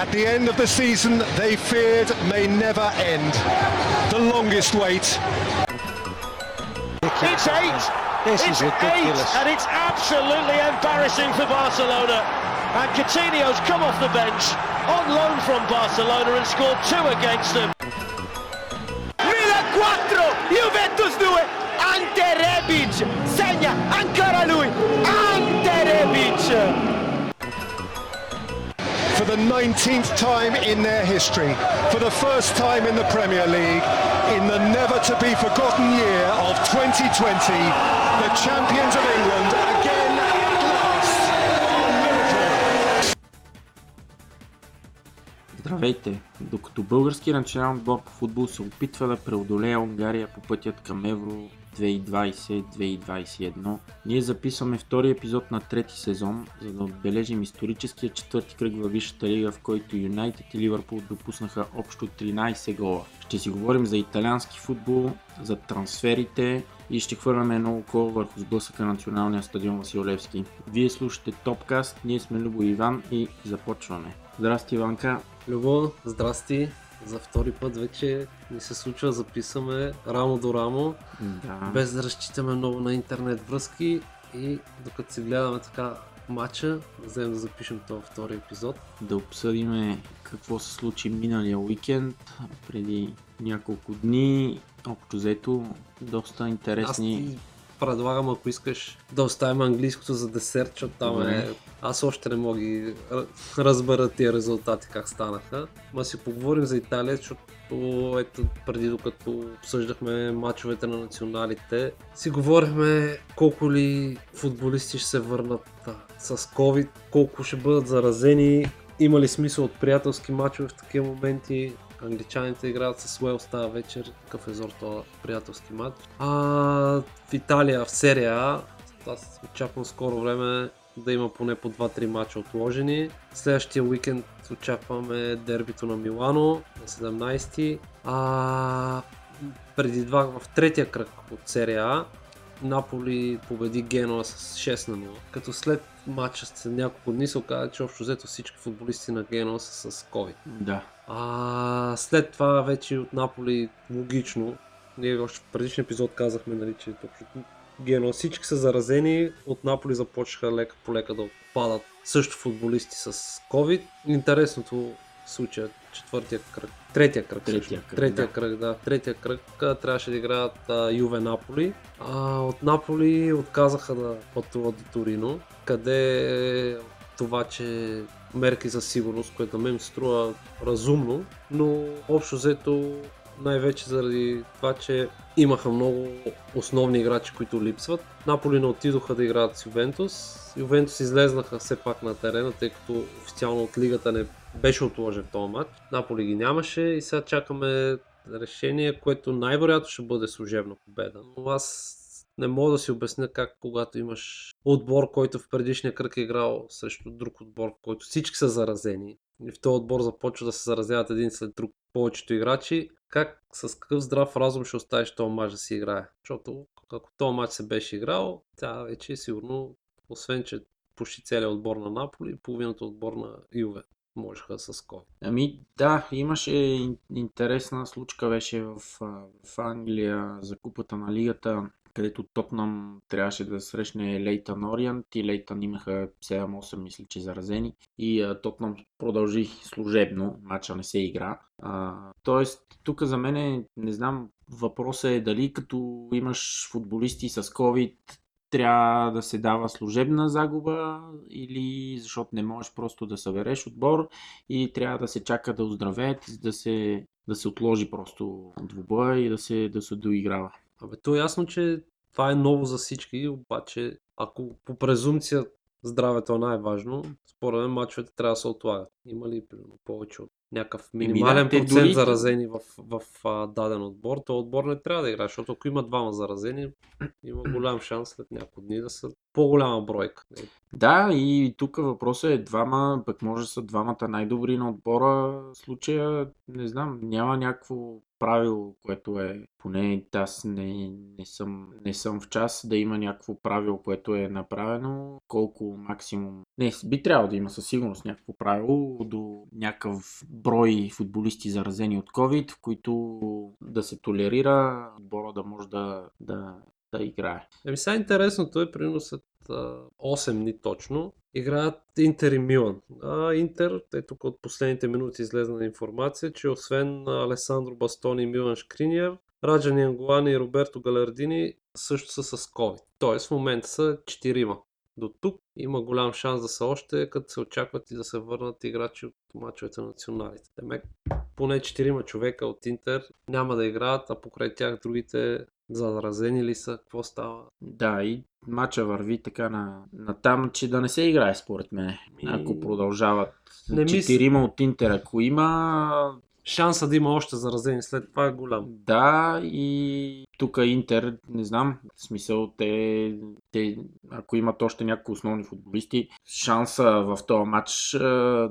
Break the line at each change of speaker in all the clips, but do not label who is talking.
At the end of the season they feared may never end. The longest wait.
It's eight.
This
it's
is ridiculous.
eight, and it's absolutely embarrassing for Barcelona. And Coutinho's come off the bench on loan from Barcelona and scored two against them.
Milan 4, Juventus 2, Ante Rebic segna ancora lui,
For the 19th time in their history, for the first time in the Premier League, in the never to be forgotten year of 2020, the champions of England again at last.
Здравейте! Докато български национален отбор по футбол се опитва да преодолее Унгария по пътят към Евро 2020-2021, ние записваме втори епизод на трети сезон, за да отбележим историческия четвърти кръг във Висшата лига, в който Юнайтед и Ливърпул допуснаха общо 13 гола. Ще си говорим за италиански футбол, за трансферите и ще хвърляме едно око върху сблъсъка на националния стадион Васил Левски. Вие слушате Топкаст, ние сме Любо Иван и започваме. Здрасти Иванка!
Любо, здрасти. За втори път вече ни се случва записваме рамо до рамо,
Да.
без да разчитаме много на интернет връзки и докато си гледаме така матча, вземем да запишем този втори епизод.
да обсъдиме какво се случи миналия уикенд, преди няколко дни. Общо взето, доста
Аз
интересни.
ти предлагам, ако искаш да оставим английското за десерт, защото там е... Аз още не мога ги разбера тия резултати как станаха. Ма си поговорим за Италия, защото ето преди докато обсъждахме мачовете на националите, си говорихме колко ли футболисти ще се върнат с COVID, колко ще бъдат заразени, има ли смисъл от приятелски мачове в такива моменти. Англичаните играят с Уелс тази вечер. Какъв е зор този приятелски матч. А в Италия, в серия аз очаквам скоро време да има поне по 2-3 мача отложени. Следващия уикенд очакваме дербито на Милано на 17. А преди два в третия кръг от серия Наполи победи Генуа с 6 на 0. Като след матча след няколко дни се оказа, че общо взето всички футболисти на Генуа са с COVID.
Да.
А след това вече от Наполи логично, ние още в предишния епизод казахме, нали, че Гено всички са заразени, от Наполи започнаха лека по лека да отпадат също футболисти с COVID. Интересното случая четвъртия кръг, третия кръг,
Третия кръг,
третия
да.
кръг, да, третия кръг трябваше да играят а, Юве Наполи. А, от Наполи отказаха да пътуват до Торино, къде това, че мерки за сигурност, което на мен ми струва разумно, но общо взето най-вече заради това, че имаха много основни играчи, които липсват. Наполи не отидоха да играят с Ювентус. Ювентус излезнаха все пак на терена, тъй като официално от лигата не беше отложен този матч. Наполи ги нямаше и сега чакаме решение, което най-вероятно ще бъде служебна победа. Но аз не мога да си обясня как когато имаш отбор, който в предишния кръг е играл срещу друг отбор, който всички са заразени и в този отбор започва да се заразяват един след друг повечето играчи, как с какъв здрав разум ще оставиш този матч да си играе? Защото ако този матч се беше играл, тя вече е сигурно, освен че почти целият отбор на Наполи, половината отбор на Юве можеха с COVID.
Ами да, имаше ин- интересна случка беше в, в Англия за купата на лигата, където Тотнам трябваше да срещне Лейтън Ориент и Лейтън имаха 7-8 мисля, че заразени и Тотнам продължи служебно, матча не се игра. А, тоест, тук за мен е, не знам, въпросът е дали като имаш футболисти с COVID трябва да се дава служебна загуба или защото не можеш просто да събереш отбор и трябва да се чака да оздравеят, да се, да се отложи просто двубоя и да се, да се доиграва.
Абе, то е ясно, че това е ново за всички, обаче ако по презумпция здравето е най-важно, според мен мачовете трябва да се отлагат. Има ли примерно, повече от някакъв минимален
да,
процент
дори-
заразени в, в, а, даден отбор, то отбор не трябва да играе, защото ако има двама заразени, има голям шанс след няколко дни да са по-голяма бройка. Е,
Да, и тук въпросът е двама, пък може да са двамата най-добри на отбора. В случая, не знам, няма някакво правило, което е, поне аз не, не, съм, не съм в час да има някакво правило, което е направено, колко максимум. Не, би трябвало да има със сигурност някакво правило, до някакъв брой футболисти заразени от COVID, в които да се толерира отбора да може да, да, да играе.
Еми сега интересното е, примерно след а, 8 дни точно, играят Интер и Милан. А Интер, е тук от последните минути излезна информация, че освен Алесандро Бастони и Милан Шкриниер, Раджани Ангуани и Роберто Галардини също са с COVID. Тоест в момента са 4 до тук има голям шанс да са още, като се очакват и да се върнат играчи от мачовете на националите. Демек, поне 4 човека от Интер няма да играят, а покрай тях другите заразени ли са, какво става?
Да, и матча върви така на, на там, че да не се играе според мен. Ако продължават
Не
четирима от Интер, ако има,
Шанса да има още заразени след това е голям.
Да, и тук Интер, не знам, в смисъл, те, те ако имат още някои основни футболисти, шанса в този матч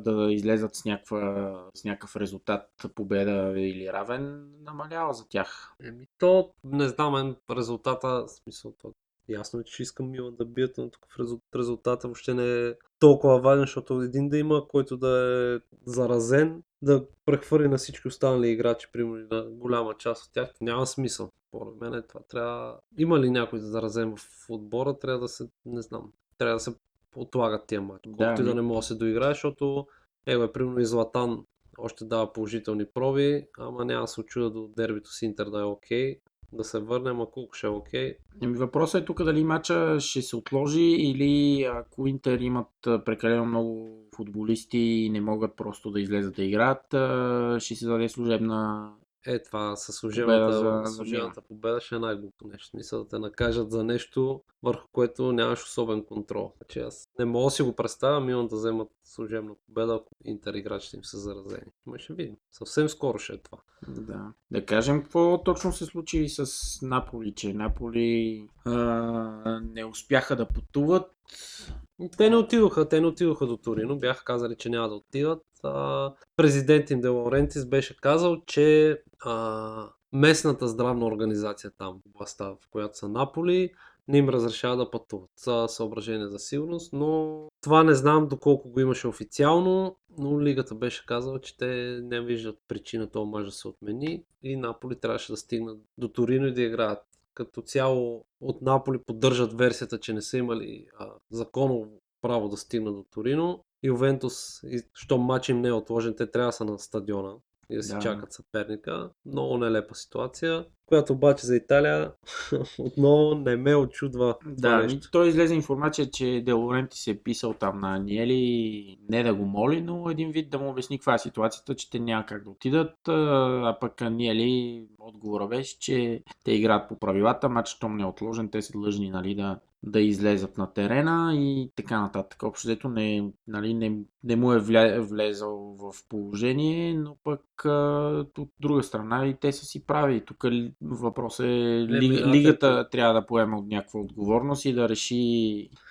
да излезат с, някаква, с някакъв резултат, победа или равен, намалява за тях.
Еми то, не знам, резултата, в смисъл, то ясно е, че искам Милан да бият, но тук в резултата въобще не е толкова важен, защото един да има, който да е заразен, да прехвърли на всички останали играчи, примерно на голяма част от тях, няма смисъл. Според мен е това трябва... Има ли някой заразен в отбора, трябва да се, не знам, трябва да се отлагат тия матчи.
Да,
Колкото и да не може да се доиграе, защото его е примерно и Златан още дава положителни проби, ама няма да се очуда до дербито с Интер да е окей, да се върнем, а колко ще е окей.
Еми, Въпросът е тук дали матча ще се отложи или ако Интер имат прекалено много футболисти и не могат просто да излезат да играят, ще се даде служебна
Е, това със служебната,
за- за
служебната победа ще е най-глупо нещо. Смисъл да те накажат за нещо, върху което нямаш особен контрол. Значи аз не мога да си го представя Милан да вземат служебна победа, ако Интер играчите им са заразени. Но ще видим. Съвсем скоро ще е това.
Да. Да кажем какво точно се случи с Наполи, че Наполи а, не успяха да пътуват.
Те не отидоха, те не отидоха до Торино, бяха казали, че няма да отидат. А, президент им Де Лаурентис беше казал, че а, местната здравна организация там, в областта, в която са Наполи, не им разрешава да пътуват. За съображение за сигурност, но това не знам доколко го имаше официално, но лигата беше казала, че те не виждат причина този мач да се отмени и Наполи трябваше да стигнат до Торино и да играят като цяло от Наполи поддържат версията, че не са имали а, законово право да стигнат до Торино. Ювентус, и- щом матч им не е отложен, те трябва да са на стадиона и да си
Да.
чакат съперника. Много нелепа ситуация, която обаче за Италия отново не ме очудва
Да,
нещо.
той излезе информация, че Де Лоренти се е писал там на Аниели, не да го моли, но един вид да му обясни каква е ситуацията, че те няма как да отидат, а пък Аниели отговора беше, че те играят по правилата, матч щом не е отложен, те са длъжни нали, да, да излезат на терена и така нататък. Общо взето не, нали, не, не му е влезал в положение, но пък а, от друга страна и те са си прави. Тук въпросът е ли,
да,
лигата трябва да поеме от някаква отговорност и да реши.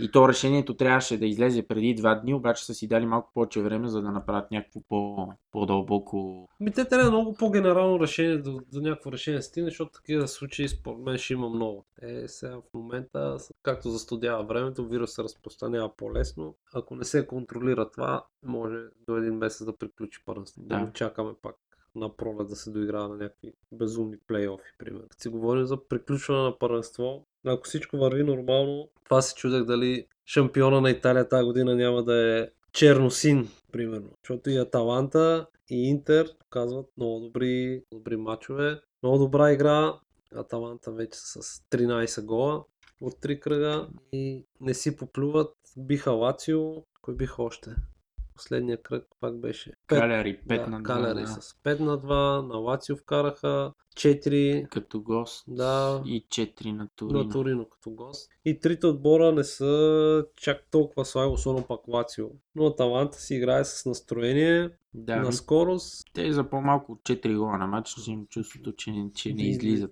И то решението трябваше да излезе преди два дни, обаче са си дали малко повече време, за да направят някакво по, по-дълбоко.
Ми те трябва много по-генерално решение, до, до някакво решение стигне, защото такива случаи според мен ще има много. Е, сега в момента, както застудява времето, вирус се разпространява по-лесно. Ако не се контролира това, може до един месец да приключи първенството. Да.
Да.
чакаме пак на пролет да се доиграва на някакви безумни плейофи, примерно. Като си говорим за приключване на първенство, ако всичко върви нормално, това се чудех дали шампиона на Италия тази година няма да е черносин, примерно. Защото и Аталанта, и Интер показват много добри, добри матчове. Много добра игра. Аталанта вече с 13 гола от 3 кръга и не си поплюват. Биха Лацио. Кой биха още? Последния кръг пак беше. Пет-
Каляри 5
да,
на 2.
Каляри
да.
с 5 на 2, на Лацио вкараха 4,
Като гост
да,
и 4 на Турин.
на Торино като гост. И трите отбора не са чак толкова слаби, особено пак Лацио. Но Аталанта си играе с настроение,
Да,
на скорост.
те за по-малко от 4 гола на матч, имам чувството, че, че не излизат.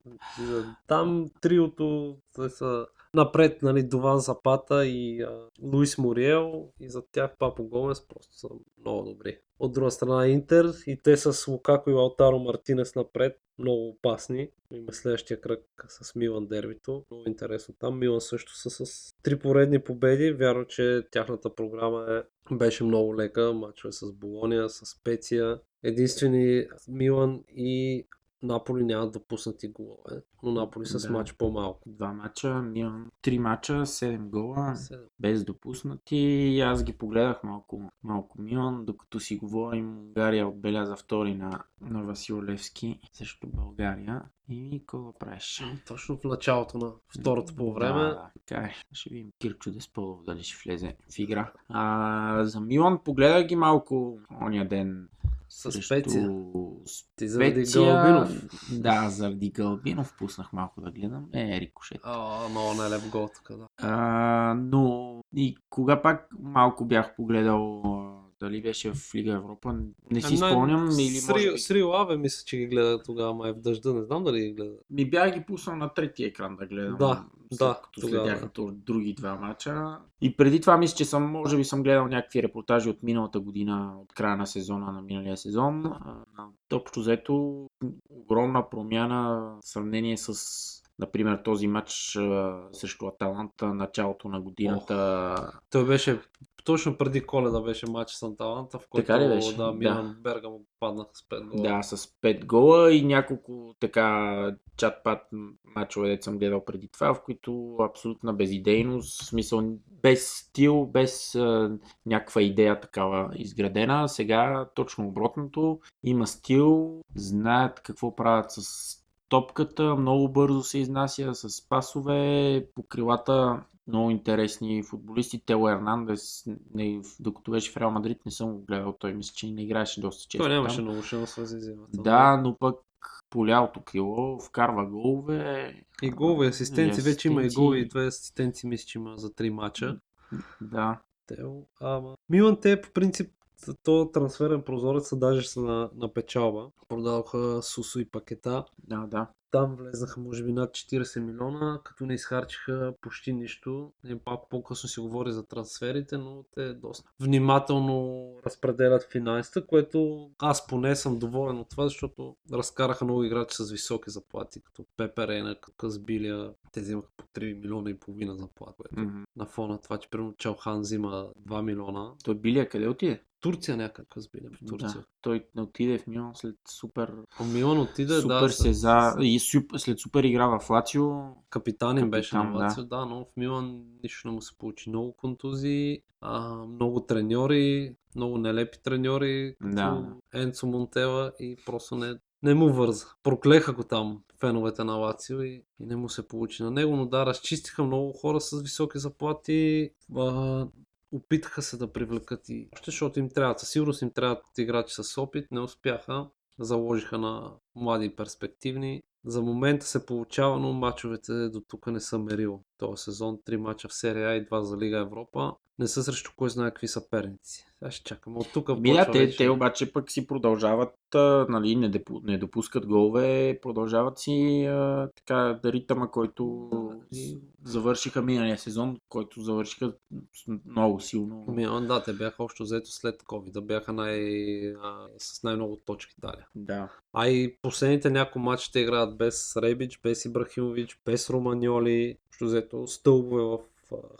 Там триото са напред, нали, Дован Запата и а, Луис Мориел и за тях Папо Гомес просто са много добри. От друга страна Интер и те с Лукако и Лаутаро Мартинес напред, много опасни. Има следващия кръг с Милан дербито. Много интересно. Там Милан също са с три поредни победи. Вярно, че тяхната програма е, беше много лека. Мачове с Болония, с Специя. Единствени Милан и Наполи нямат допуснати голове, но Наполи с
Да.
матч по-малко.
Два мача, Милан, три мача, 7 гола,
Седем.
без допуснати. И аз ги погледах малко, малко Милан, докато си говорим. Унгария отбеляза втори на, на Васил Левски срещу България. И да правиш?
Точно в началото на второто по време.
Да, да, така е. Ще видим Кирчо Десполов дали ще влезе в игра. А, за Милан погледах ги малко ония ден.
С Специя. Ти заради
Специя.
Галбинов.
Да, заради Гълбинов пуснах малко да гледам. Е, Рикошет.
А, много нелеп гол тук, да.
А, но и кога пак малко бях погледал дали беше в Лига Европа, не си спомням или може би...
Сри Лаве мисля, че ги гледа тогава, май в дъжда, не знам дали ги гледа.
Ми бях ги пуснал на третия екран да гледам.
Да,
след
да,
Като
тогава.
следяха други два мача. И преди това мисля, че съм, може би съм гледал някакви репортажи от миналата година, от края на сезона, на миналия сезон. Общо взето, огромна промяна в сравнение с Например, този матч а, срещу Аталанта, началото на годината.
Той беше точно преди коледа беше матч с Анталанта, в който
Така ли беше?
да,
Да.
Милан Бергамо паднаха с 5 гола.
Да, с 5 гола и няколко така чат-пат мачове, дето съм гледал преди това, в които абсолютна безидейност, в смисъл без стил, без а, някаква идея такава изградена. Сега точно обратното, има стил, знаят какво правят с топката, много бързо се изнася с пасове, по крилата много интересни футболисти. Тео Ернандес, не, докато беше в Реал Мадрид, не съм го гледал. Той мисля, че не играеше доста често.
Той нямаше много шансове за изявата.
Да, но пък по лявото крило вкарва голове.
И голови, асистенци, вече има и голови и две асистенци, мисля, че има за 3 мача.
Да.
Тео, ама... Милан те по принцип този трансферен прозорец даже са на, на печалба. Продадоха Сусо и Пакета.
Да, да.
Там влезнаха може би над 40 милиона, като не изхарчиха почти нищо. И пак по-късно се говори за трансферите, но те доста внимателно разпределят финансите, което аз поне съм доволен от това, защото разкараха много играчи с високи заплати, като Пепе Рейна, като Казбилия. Те взимаха по 3 милиона и половина заплата, което
Мгм.
на фона на това, че примерно Чалхан взима 2 милиона.
Той Билия къде отиде?
Турция някак Казбилия в Турция.
Да. Той не отиде в Милан след супер,
Да. Милан отиде,
супер
да,
сеза,
с-
и суп, след супер игра в Лацио.
Капитан им беше на
Капитан, да.
Лацио, да. но в Милан нищо не му се получи. Много контузии, а, много треньори, много нелепи треньори, като
Да.
Енцо Монтела и просто не, не му върза. Проклеха го там феновете на Лацио и, и не му се получи на него, но да, разчистиха много хора с високи заплати. А, опитаха се да привлекат и още, защото им трябват, със сигурност им трябват играчи с опит, не успяха. Заложиха на млади перспективни. За момента се получава, но мачовете до тук не са мерил. Този сезон 3 мача в серия А и 2 за Лига Европа. Не са срещу кой знае какви съперници. Сега ще чакам. От тук
Ми да, те, те обаче пък си продължават, а, нали, не, депу, не допускат голове, продължават си а, така да ритъма, който завършиха миналия сезон, който завършиха много силно.
Милан, да, те бяха общо взето след COVID. Бяха най, а, с най-много точки дали.
Да.
А и последните няколко матча те играят без Ребич, без Ибрахимович, без Романьоли. Общо взето стълбове в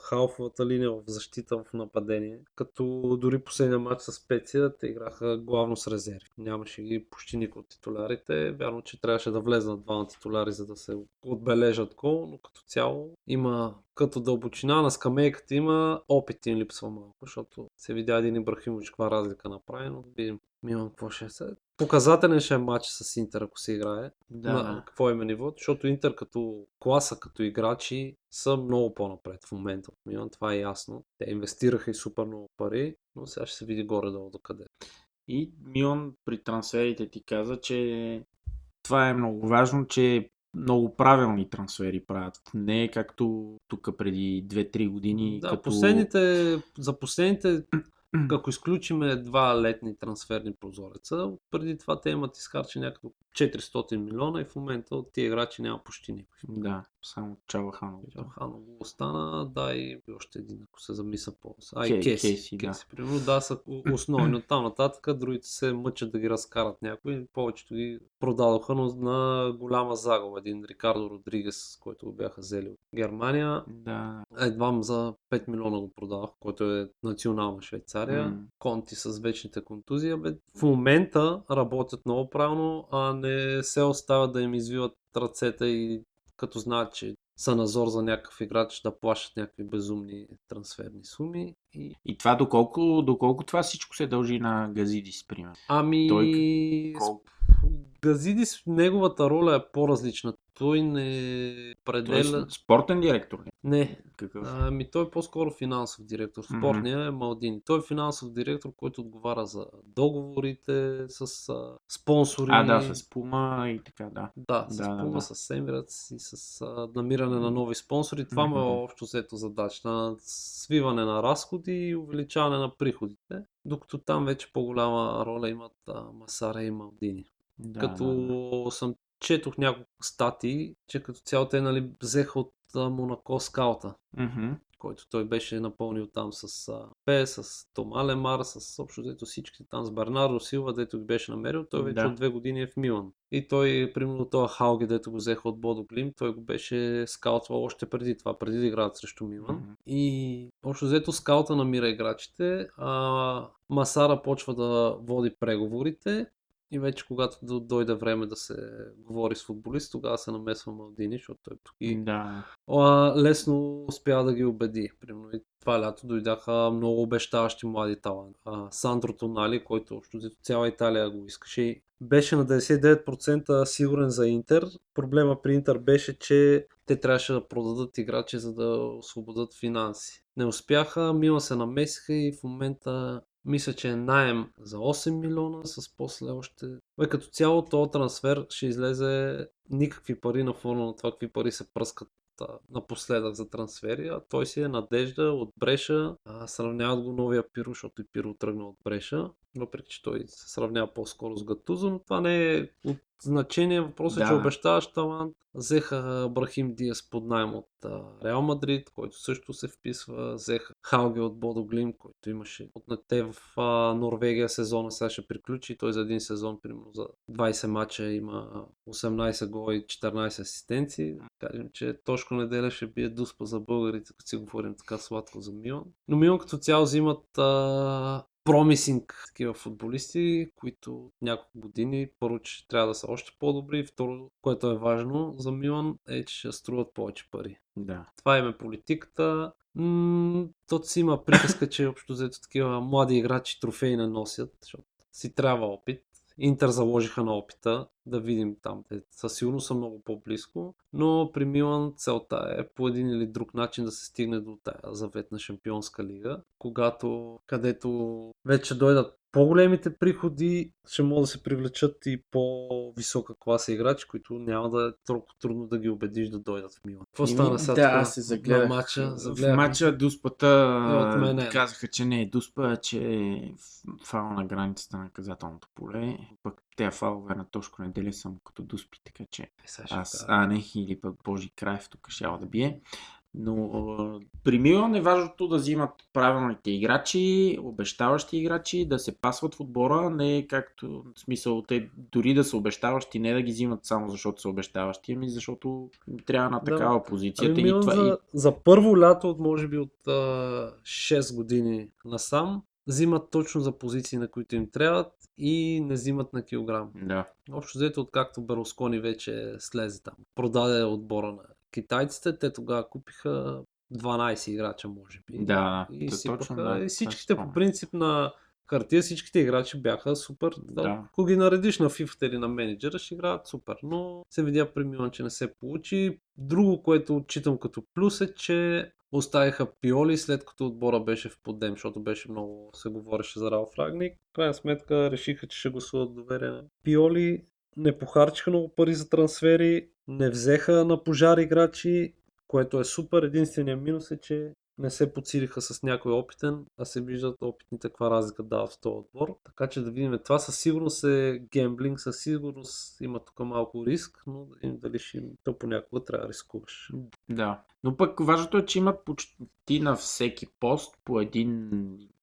халфовата линия, в защита, в нападение. Като дори последния матч с Специя, те играха главно с резерви. Нямаше ги почти никой от титулярите. Вярно, че трябваше да влезнат двама титуляри, за да се отбележат гол, но като цяло има като дълбочина на скамейката има опит им липсва малко, защото се видя един Ибрахимович каква разлика направи, но видим Милан какво ще е. Показателен ще е матч с Интер, ако се играе.
Да.
На какво има нивото, защото Интер като класа, като играчи са много по-напред в момента от Милан, това е ясно. Те инвестираха и супер много пари, но сега ще се види горе-долу до къде.
И Милан при трансферите ти каза, че това е много важно, че много правилни трансфери правят. Не е както тук преди 2-3 години.
Да,
като...
последните, за последните, ако изключиме два летни трансферни прозореца, преди това те имат изхарчени някакво 400 милиона и в момента от тия играчи няма почти никой.
Да, само Чалаханов.
Чалханово остана, да и още един, ако се замисля по А
Ке-
и Кейси.
Кейси, да.
Кейси, примерно, да, са основни. От там нататък другите се мъчат да ги разкарат някой. Повечето ги продадоха, но на голяма загуба. Един Рикардо Родригес, който го бяха взели от Германия.
Да,
Едвам за 5 милиона го продавах, който е национална Швейцария.
М.
Конти с вечните контузии. Бе, в момента работят много правилно, а не се оставят да им извиват ръцете и като знаят, че са назор за някакъв играч да плащат някакви безумни трансферни суми. И...
И това доколко, доколко това всичко се дължи на Газидис, примерно.
Ами,
Той Колко?
Газидис, неговата роля е по-различна. Той не
Той е
определя...
спортен директор ли?
Не,
Какъв?
Ами той е по-скоро финансов директор.
Мгм.
Спортният е Малдини. Той е финансов директор, който отговаря за договорите с а, спонсори.
А, да, с Пума и така, да.
Да, с
Да,
Пума,
да.
с Emirates и с а, намиране на нови спонсори. Това му е общо взето задача. На свиване на разходи и увеличаване на приходите. Докато там вече по-голяма роля имат а, Масара и Малдини.
да
като
да, да.
съм четох няколко статии, че като цяло те нали, взеха от а, Монако скаута
Мгм.
който той беше напълнил там с а, Пе, с Том Алемар, с общо дето всички там, с Бернардо Силва, дето ги беше намерил, той вече
Да.
от две години е в Милан. И той, примерно този Хауге, дето го взеха от Бодо Глим, той го беше скаутвал още преди това, преди да играят срещу Милан.
Мгм.
И общо взето скаута намира играчите, а Масара почва да води преговорите и вече когато до- дойде време да се говори с футболист, тогава се намесва Малдини, защото той тук и
Да.
а, лесно успя да ги убеди. Примерно и това лято дойдаха много обещаващи млади таланти. Сандро Тонали, който общо цяла Италия го искаше и беше на 99% сигурен за Интер. Проблема при Интер беше, че те трябваше да продадат играчи, за да освободят финанси. Не успяха, Мила се намесиха и в момента мисля, че е найем за 8 милиона, с после още... Бе, като цяло този трансфер ще излезе никакви пари на фона на това, какви пари се пръскат напоследък за трансфери, а той си е надежда от Бреша. А, сравняват го новия Пиро, защото и Пиро тръгна от Бреша. Въпреки, че той се сравнява по-скоро с Гатузо, но това не е от значение. Въпросът е,
Да.
че обещаваш талант. Взеха Брахим Диас под найем от Реал Мадрид, който също се вписва. Взеха Халге от Бодо Глим, който имаше от те в а, Норвегия сезона, сега ще приключи. Той за един сезон, примерно за 20 мача има 18 гола и 14 асистенции. Кажем, че Тошко неделя ще бие дуспа за българите, като си говорим така сладко за Милан. Но Милан като цяло взимат а, промисинг такива футболисти, които няколко години първо, че трябва да са още по-добри, второ, което е важно за Милан е, че ще струват повече пари.
Да.
Това им е политиката. М- тото си има приказка, че общо взето такива млади играчи трофеи не носят, защото си трябва опит. Интер заложиха на опита, да видим там. Те със сигурност са много по-близко, но при Милан целта е по един или друг начин да се стигне до тая заветна шампионска лига, когато, където вече дойдат по-големите приходи, ще могат да се привлечат и по-висока класа играчи, които няма да е толкова трудно да ги убедиш да дойдат в Милан. Какво стана сега?
Да, аз се загледах.
На матча,
в
загледах.
матча Дуспата
Е отменен.
казаха, че не е Дуспа, а че е фал на границата на наказателното поле. Пък те фалове на Тошко неделя съм като Дуспи, така че
Е,
аз,
кажа.
а не, или пък Божи Краев тук ще да бие. Но а, при Милан е важното да взимат правилните играчи, обещаващи играчи, да се пасват в отбора, не както в смисъл те дори да са обещаващи, не да ги взимат само защото са обещаващи, ами защото трябва на
Да.
такава позиция.
Ами Милан
това- и-
за, за първо лято, от може би от а, 6 години насам, взимат точно за позиции, на които им трябват и не взимат на килограм.
Да.
Общо взето, откакто Берлускони вече слезе там, продаде отбора на китайците, те тогава купиха 12 играча, може би.
Да,
и, сипаха,
точно, да,
и всичките
си
по принцип на хартия, всичките играчи бяха супер. Да.
Да.
Ако ги наредиш на FIFA или на менеджера, ще играят супер. Но се видя при Милан, че не се получи. Друго, което отчитам като плюс е, че оставиха Пиоли след като отбора беше в подем, защото беше много, се говореше за Ралф Рагник. В крайна сметка решиха, че ще гласуват доверие на Пиоли. Не похарчиха много пари за трансфери, не взеха на пожар играчи, което е супер. Единственият минус е, че не се подсилиха с някой опитен, а се виждат опитните каква разлика дават в този отбор. Така че да видим. Това със сигурност е гемблинг, със сигурност има тук малко риск, но дали ще им... То понякога трябва да рискуваш.
Да. Но пък важното е, че имат почти на всеки пост по един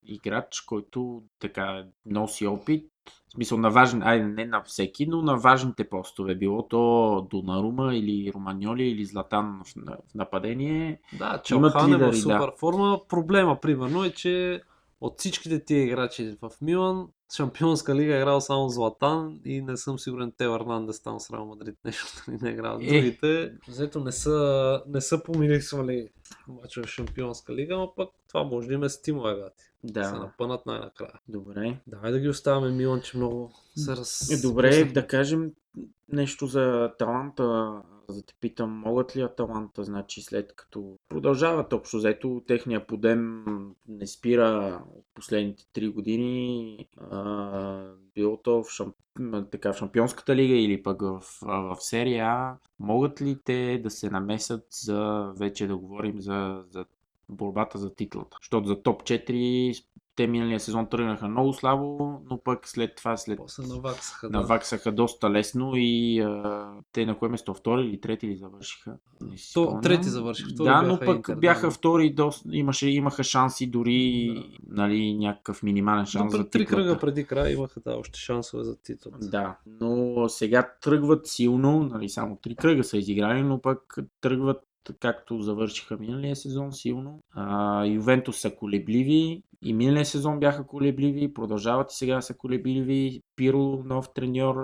играч, който така носи опит. В смисъл на важен, айде не на всеки, но на важните постове. Било то Донарума или Романьоли или Златан в, в нападение.
Да, Чалхан е в супер
да.
форма. Проблема, примерно, е, че от всичките тия играчи в Милан, Шампионска лига е играл само Златан и не съм сигурен те Ернандес там с Реал Мадрид нещо не е играл.
Е.
Другите, взето не са, не са помирисвали мача в Шампионска лига, но пък това може да им е стимул, гати. Да. Се напънат най-накрая.
Добре.
Давай да ги оставяме Милан, че много се раз...
Е, добре, да кажем нещо за таланта. За да те питам, могат ли Аталанта, значи след като продължават общо взето, техния подем не спира от последните три години, а, било то в, шамп... така, в Шампионската лига или пък в, в серия могат ли те да се намесат за, вече да говорим за, за борбата за титлата? Защото за топ 4 те миналия сезон тръгнаха много слабо, но пък след това, след
После наваксаха. Да.
наваксаха доста лесно и а, те на кое место? Втори или трети ли завършиха? Не си
То- трети завършиха, втори
Да, но пък
Интер, да.
бяха втори, доста, имаше, имаха шанси дори нали, някакъв минимален шанс
Но
за
пред три
титлата.
кръга преди края имаха да, още шансове за титлата.
Да, но сега тръгват силно, нали, само три кръга са изиграли, но пък тръгват както завършиха миналия сезон силно. А, Ювентус са колебливи и миналия сезон бяха колебливи, продължават и сега са колебливи. Пиро, нов треньор,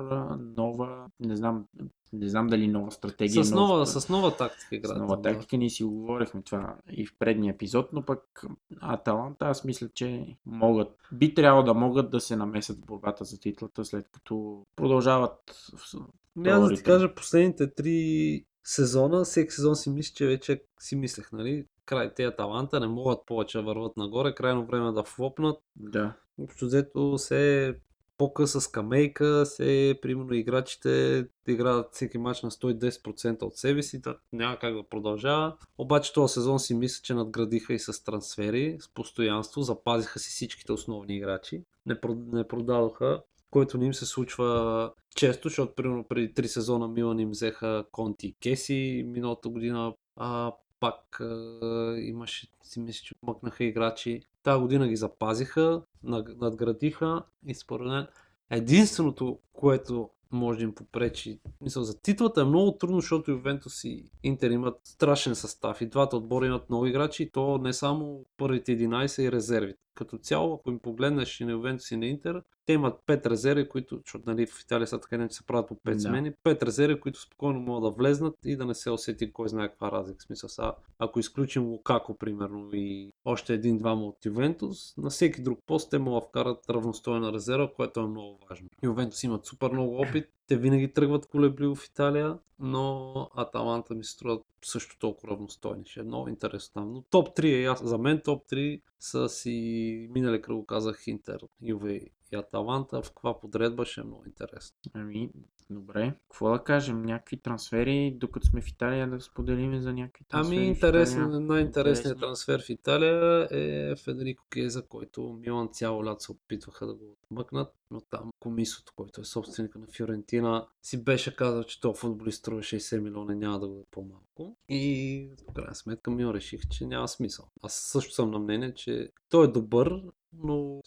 нова, не знам, не знам дали нова стратегия.
С
нов-
нова, с нова тактика
с
играят.
нова
да.
тактика. Ние си го говорихме това и в предния епизод, но пък Аталанта аз мисля, че могат, би трябвало да могат да се намесят в борбата за титлата, след като продължават в,
Няма да ти кажа, последните три сезона, всеки сезон си мисля, че вече си мислех, нали? Край тези таланта не могат повече да върват нагоре, крайно време да флопнат.
Да.
Общо взето се по-къса скамейка, се, примерно, играчите играят всеки матч на 110% от себе си, да, няма как да продължава. Обаче този сезон си мисля, че надградиха и с трансфери, с постоянство, запазиха си всичките основни играчи, не продадоха, което не им се случва често, защото примерно преди 3 сезона Милан им взеха Конти и Кеси, миналата година а, пак а, имаше, си мисля, че мъкнаха играчи. Тази година ги запазиха, надградиха и според мен единственото, което може да им попречи. Мисъл, за титлата е много трудно, защото Ювентус и Интер имат страшен състав. И двата отбора имат много играчи, и то не само първите 11 и резервите. Като цяло, ако им погледнеш и на Ювентус и на Интер, те имат 5 резерви, които, защото нали, в Италия са така не се правят по 5
Да.
смени, 5 резерви, които спокойно могат да влезнат и да не се усети кой знае каква разлика. Смисъл, са, ако изключим Лукако, примерно, и още един-двама от Ювентус, на всеки друг пост те могат да вкарат равностойна резерва, което е много важно. Ювентус имат супер много опит, те винаги тръгват колебливо в Италия, но Аталанта ми се струват също толкова равностойни. Ще е много интересно. Но топ 3 е ясно. За мен топ 3 са си минали кръг, го казах Интер, Юве и Аталанта. В каква подредба ще е много интересно.
Ами, добре. Какво да кажем? Някакви трансфери, докато сме в Италия, да споделим за някакви трансфери.
Ами интересен, най-интересният
Интересни.
трансфер в Италия е Федерико Кеза, който Милан цяло лято се опитваха да го отмъкнат, но там комисото, който е собственика на Фиорентина, си беше казал, че този футболист струва 60 милиона и няма да го е по-малко. И в крайна сметка Милан реших, че няма смисъл. Аз също съм на мнение, че той е добър, но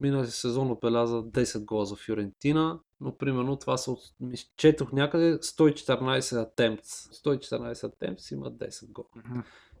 минали сезон отбеляза 10 гола за Фиорентина, но примерно това са, четох някъде 114 атемпс. 114 атемпс има 10 гола.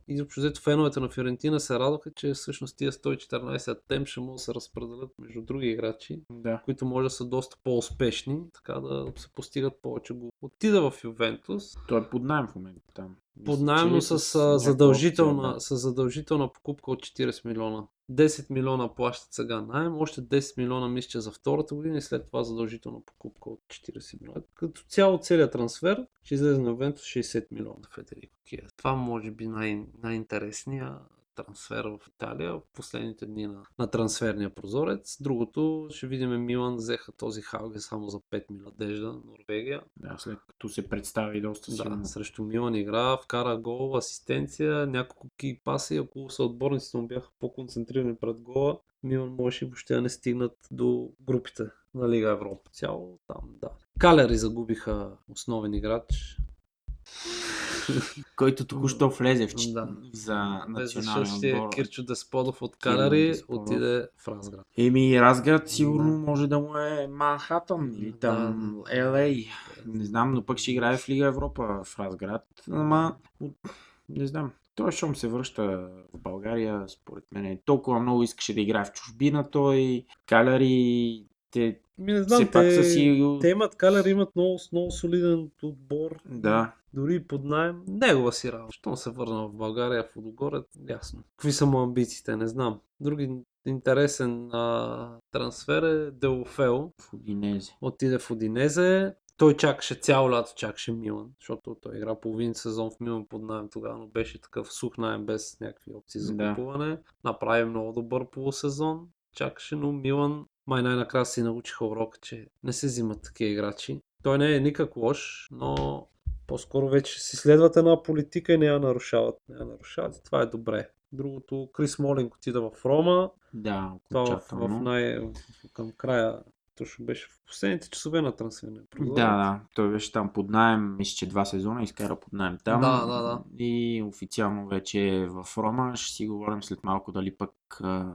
И общо взето феновете на Фиорентина се радваха, че всъщност тия 114 атемп ще могат да се разпределят между други играчи,
Да.
които може да са доста по-успешни, така да се постигат повече го. Отида в Ювентус,
Той е под найем в момента там.
Под
Мисля,
найем,
че
но
е
с,
някаква
задължителна, с задължителна покупка от 40 милиона. 10 милиона плащат сега найем, още 10 милиона мисля, че за втората година и след това задължителна покупка от 40 милиона. Като цяло целият трансфер ще излезе на Ювентус 60 милиона Федерико Киев. Това може би най- най-интересния трансфер в Италия в последните дни на, на трансферния прозорец. Другото, ще видим Милан взеха този Халге само за 5 мила надежда, Норвегия.
Да, след като се представи доста силно.
Да, срещу Милан игра, вкара гол, асистенция, няколко ки паси, ако са отборниците му бяха по-концентрирани пред гола, Милан може въобще да не стигнат до групите на Лига Европа. Цяло там, да. Калери загубиха основен играч.
Който току-що влезе в,
Да.
за национален
защитие
отбор.
Кирчо Десподов от Калери
Десподов.
отиде в Разград.
Еми, Разград сигурно може да му е Манхатън или там
Да.
LA. Не знам, но пък ще играе в Лига Европа в Разград. Ама, не знам. Той, щом се връща в България, според мен, толкова много искаше да играе в чужбина, той, Каляри, те,
Ми не
все пак са си...
те имат Калери, имат много, много солиден отбор.
Да,
Дори под найем. Негова си работа. Щом се върна в България в Лудогорец, ясно. Какви са му амбициите, не знам. Други интересен а, трансфер е Делофео.
в Удинезе.
Отиде в Одинезе. Той чакаше цяло лято, чакаше Милан, защото той игра половин сезон в Милан под найем тогава, но беше такъв сух найем без някакви опции за
Да.
купуване. Направи много добър полусезон. Чакаше, но Милан май най-накрая си научиха урока, че не се взимат такива играчи. Той не е никак лош, но по-скоро вече си следват една политика и не я нарушават. Не я нарушават и това е добре. Другото, Крис Молинг отида в Рома,
Да,
това в, в най... към края, точно беше в последните часове на трансферния.
Да, да. Той беше там под найем, мисля, че два сезона изкара под найем там.
Да, да, да.
И официално вече е в Рома. Ще си говорим след малко дали пък а,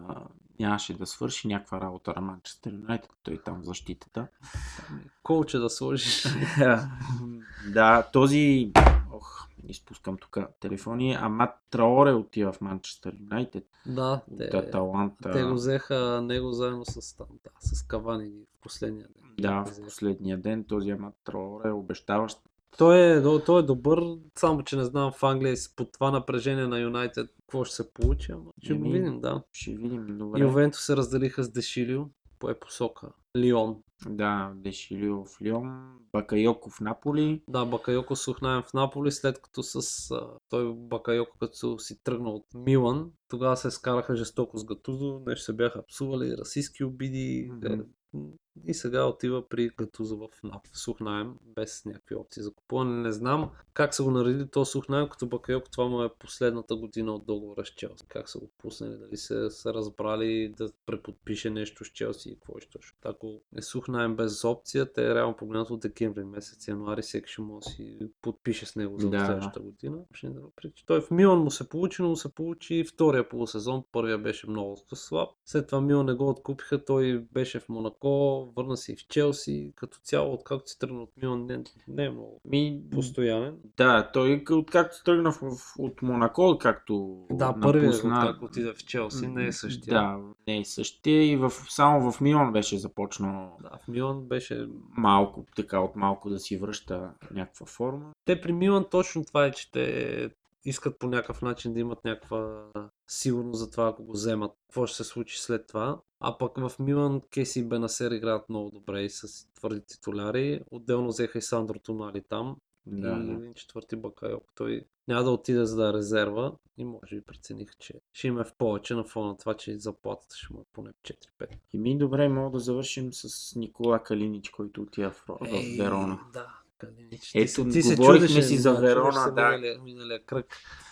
нямаше да свърши някаква работа на Манчестър Юнайтед. Той е там в защитата.
Колче да сложиш.
да, този... Ох, изпускам тук телефони. Амат Траоре отива в Манчестър Юнайтед.
да, те,
Аталанта.
те го взеха него заедно с, там, да, с Кавани в последния ден.
Да, в последния ден този Амат Траоре е обещаващ.
Той е, той е добър, само че не знам в Англия под това напрежение на Юнайтед какво ще се получи, ама ще го видим, да.
Ще видим. Добре.
Ювенто се разделиха с Дешилио, по е посока. Лион.
Да, Дешилио в Лион, Бакайоко в Наполи.
Да, Бакайоко Сухнаем в Наполи, след като с а, той Бакайоко, като си тръгна от Милан, тогава се скараха жестоко с Гатузо, нещо се бяха псували, расистски обиди.
Мгм.
И сега отива при Гатузо в Нап. Сухнаем, без някакви опции за купуване. Не знам как са го наредили то Сухнаем, като Бакайоко това му е последната година от договора с Челси. Как са го пуснали, дали се са разбрали да преподпише нещо с Челси и какво ще точно. Ако е Сухнаем без опция, те реално погледнато от декември месец, януари, всеки ще може да си подпише с него за
Да.
следващата година. Той в Милан му се получи, но му се получи втория полусезон. Първия беше много слаб. След това Милан не го откупиха. Той беше в Монако, върна се и в Челси. Като цяло, откакто си тръгна от Милан, не, не е много
Ми,
постоянен.
да, той откакто тръгна в, от Монако, както
Да, първият,
напусна,
откакто отиде в Челси, не е същия.
Да, не е същия и в, само в Милан беше започнал
Да, в Милан беше
малко, така от малко да си връща някаква форма.
те при Милан точно това е, че те искат по някакъв начин да имат някаква сигурност за това, ако го вземат, какво ще се случи след това. А пък в Милан Кейси и Бенасер играят много добре и с твърди титуляри. Отделно взеха и Сандро Тонали там.
Да,
и един четвърти Бакайок. Той няма да отиде за да е резерва и може би прецениха, че ще има в повече на фона на това, че заплатата ще му е поне 4-5.
И ми добре, мога да завършим с Никола Калинич, който отива в, в Верона.
Да, Калинич.
Ето, говорихме си за Верона,
чудеше
да.
Миналия, миналия кръг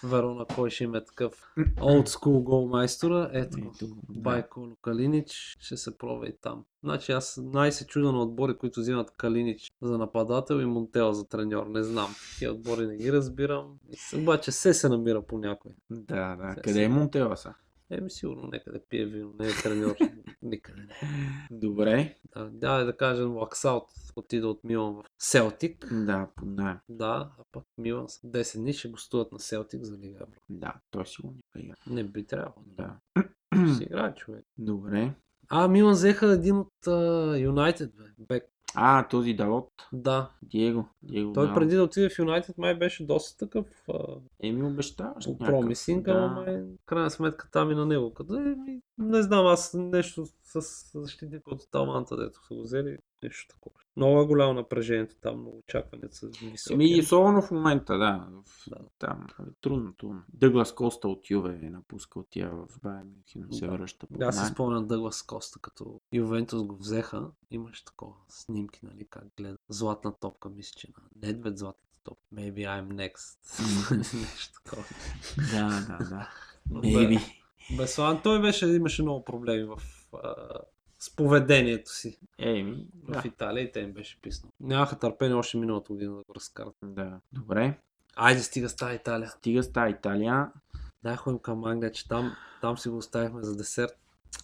Верона, кой ще има такъв old school гол майстора. Ето,
Ето, да.
Байко Калинич ще се пробва и там. Значи аз най-се чуда на отбори, които взимат Калинич за нападател и Монтела за треньор. Не знам. Тия отбори не ги разбирам. Обаче се се намира по някой.
Да, да.
Се-
Къде е Монтела са?
Еми сигурно някъде пие вино, не е треньор. Никъде не.
Добре.
Да, да, да кажем Лаксаут отида от Милан в Селтик.
Да, под найем.
Да, а пък Милан с 10 дни ще гостуват на Селтик за Лига Евро.
Да, той сигурно не.
Не би трябвало.
Да.
Ще играе човек.
Добре.
А, Милан взеха един от Юнайтед, бе. Бек.
А, този Далот.
Да.
Диего. Диего
Той
Далот.
преди да отиде в Юнайтед май беше доста такъв
Еми някакъв,
промисинг,
да.
ама май в крайна сметка там и на него. Като, е, ми, не знам, аз нещо с защитник от Талманта, дето са го взели. Нещо такова. Много е голямо напрежението там, много очакванията са високи.
Еми, особено в момента, да. В,
Да.
Там, трудно, трудно. Дъглас Коста от Юве е напускал тя в Байерн Мюнхен, се
Да.
връща.
Аз си спомням Дъглас Коста, като Ювентус го взеха, имаше такова снимки, нали, как гледа. Златна топка, мисля, че на Недвед златната топка. Maybe I'm next. Нещо такова.
Да, да, да. Maybe.
Беслан, той беше, имаше много проблеми в, с поведението си
Еми,
в
да.
Италия и те им беше писнал. Нямаха търпение още миналата година да го разкарат.
да. Добре.
Айде стига тази Италия.
Стига с тази Италия.
Дай ходим към Англия, че там, там си го оставихме за десерт.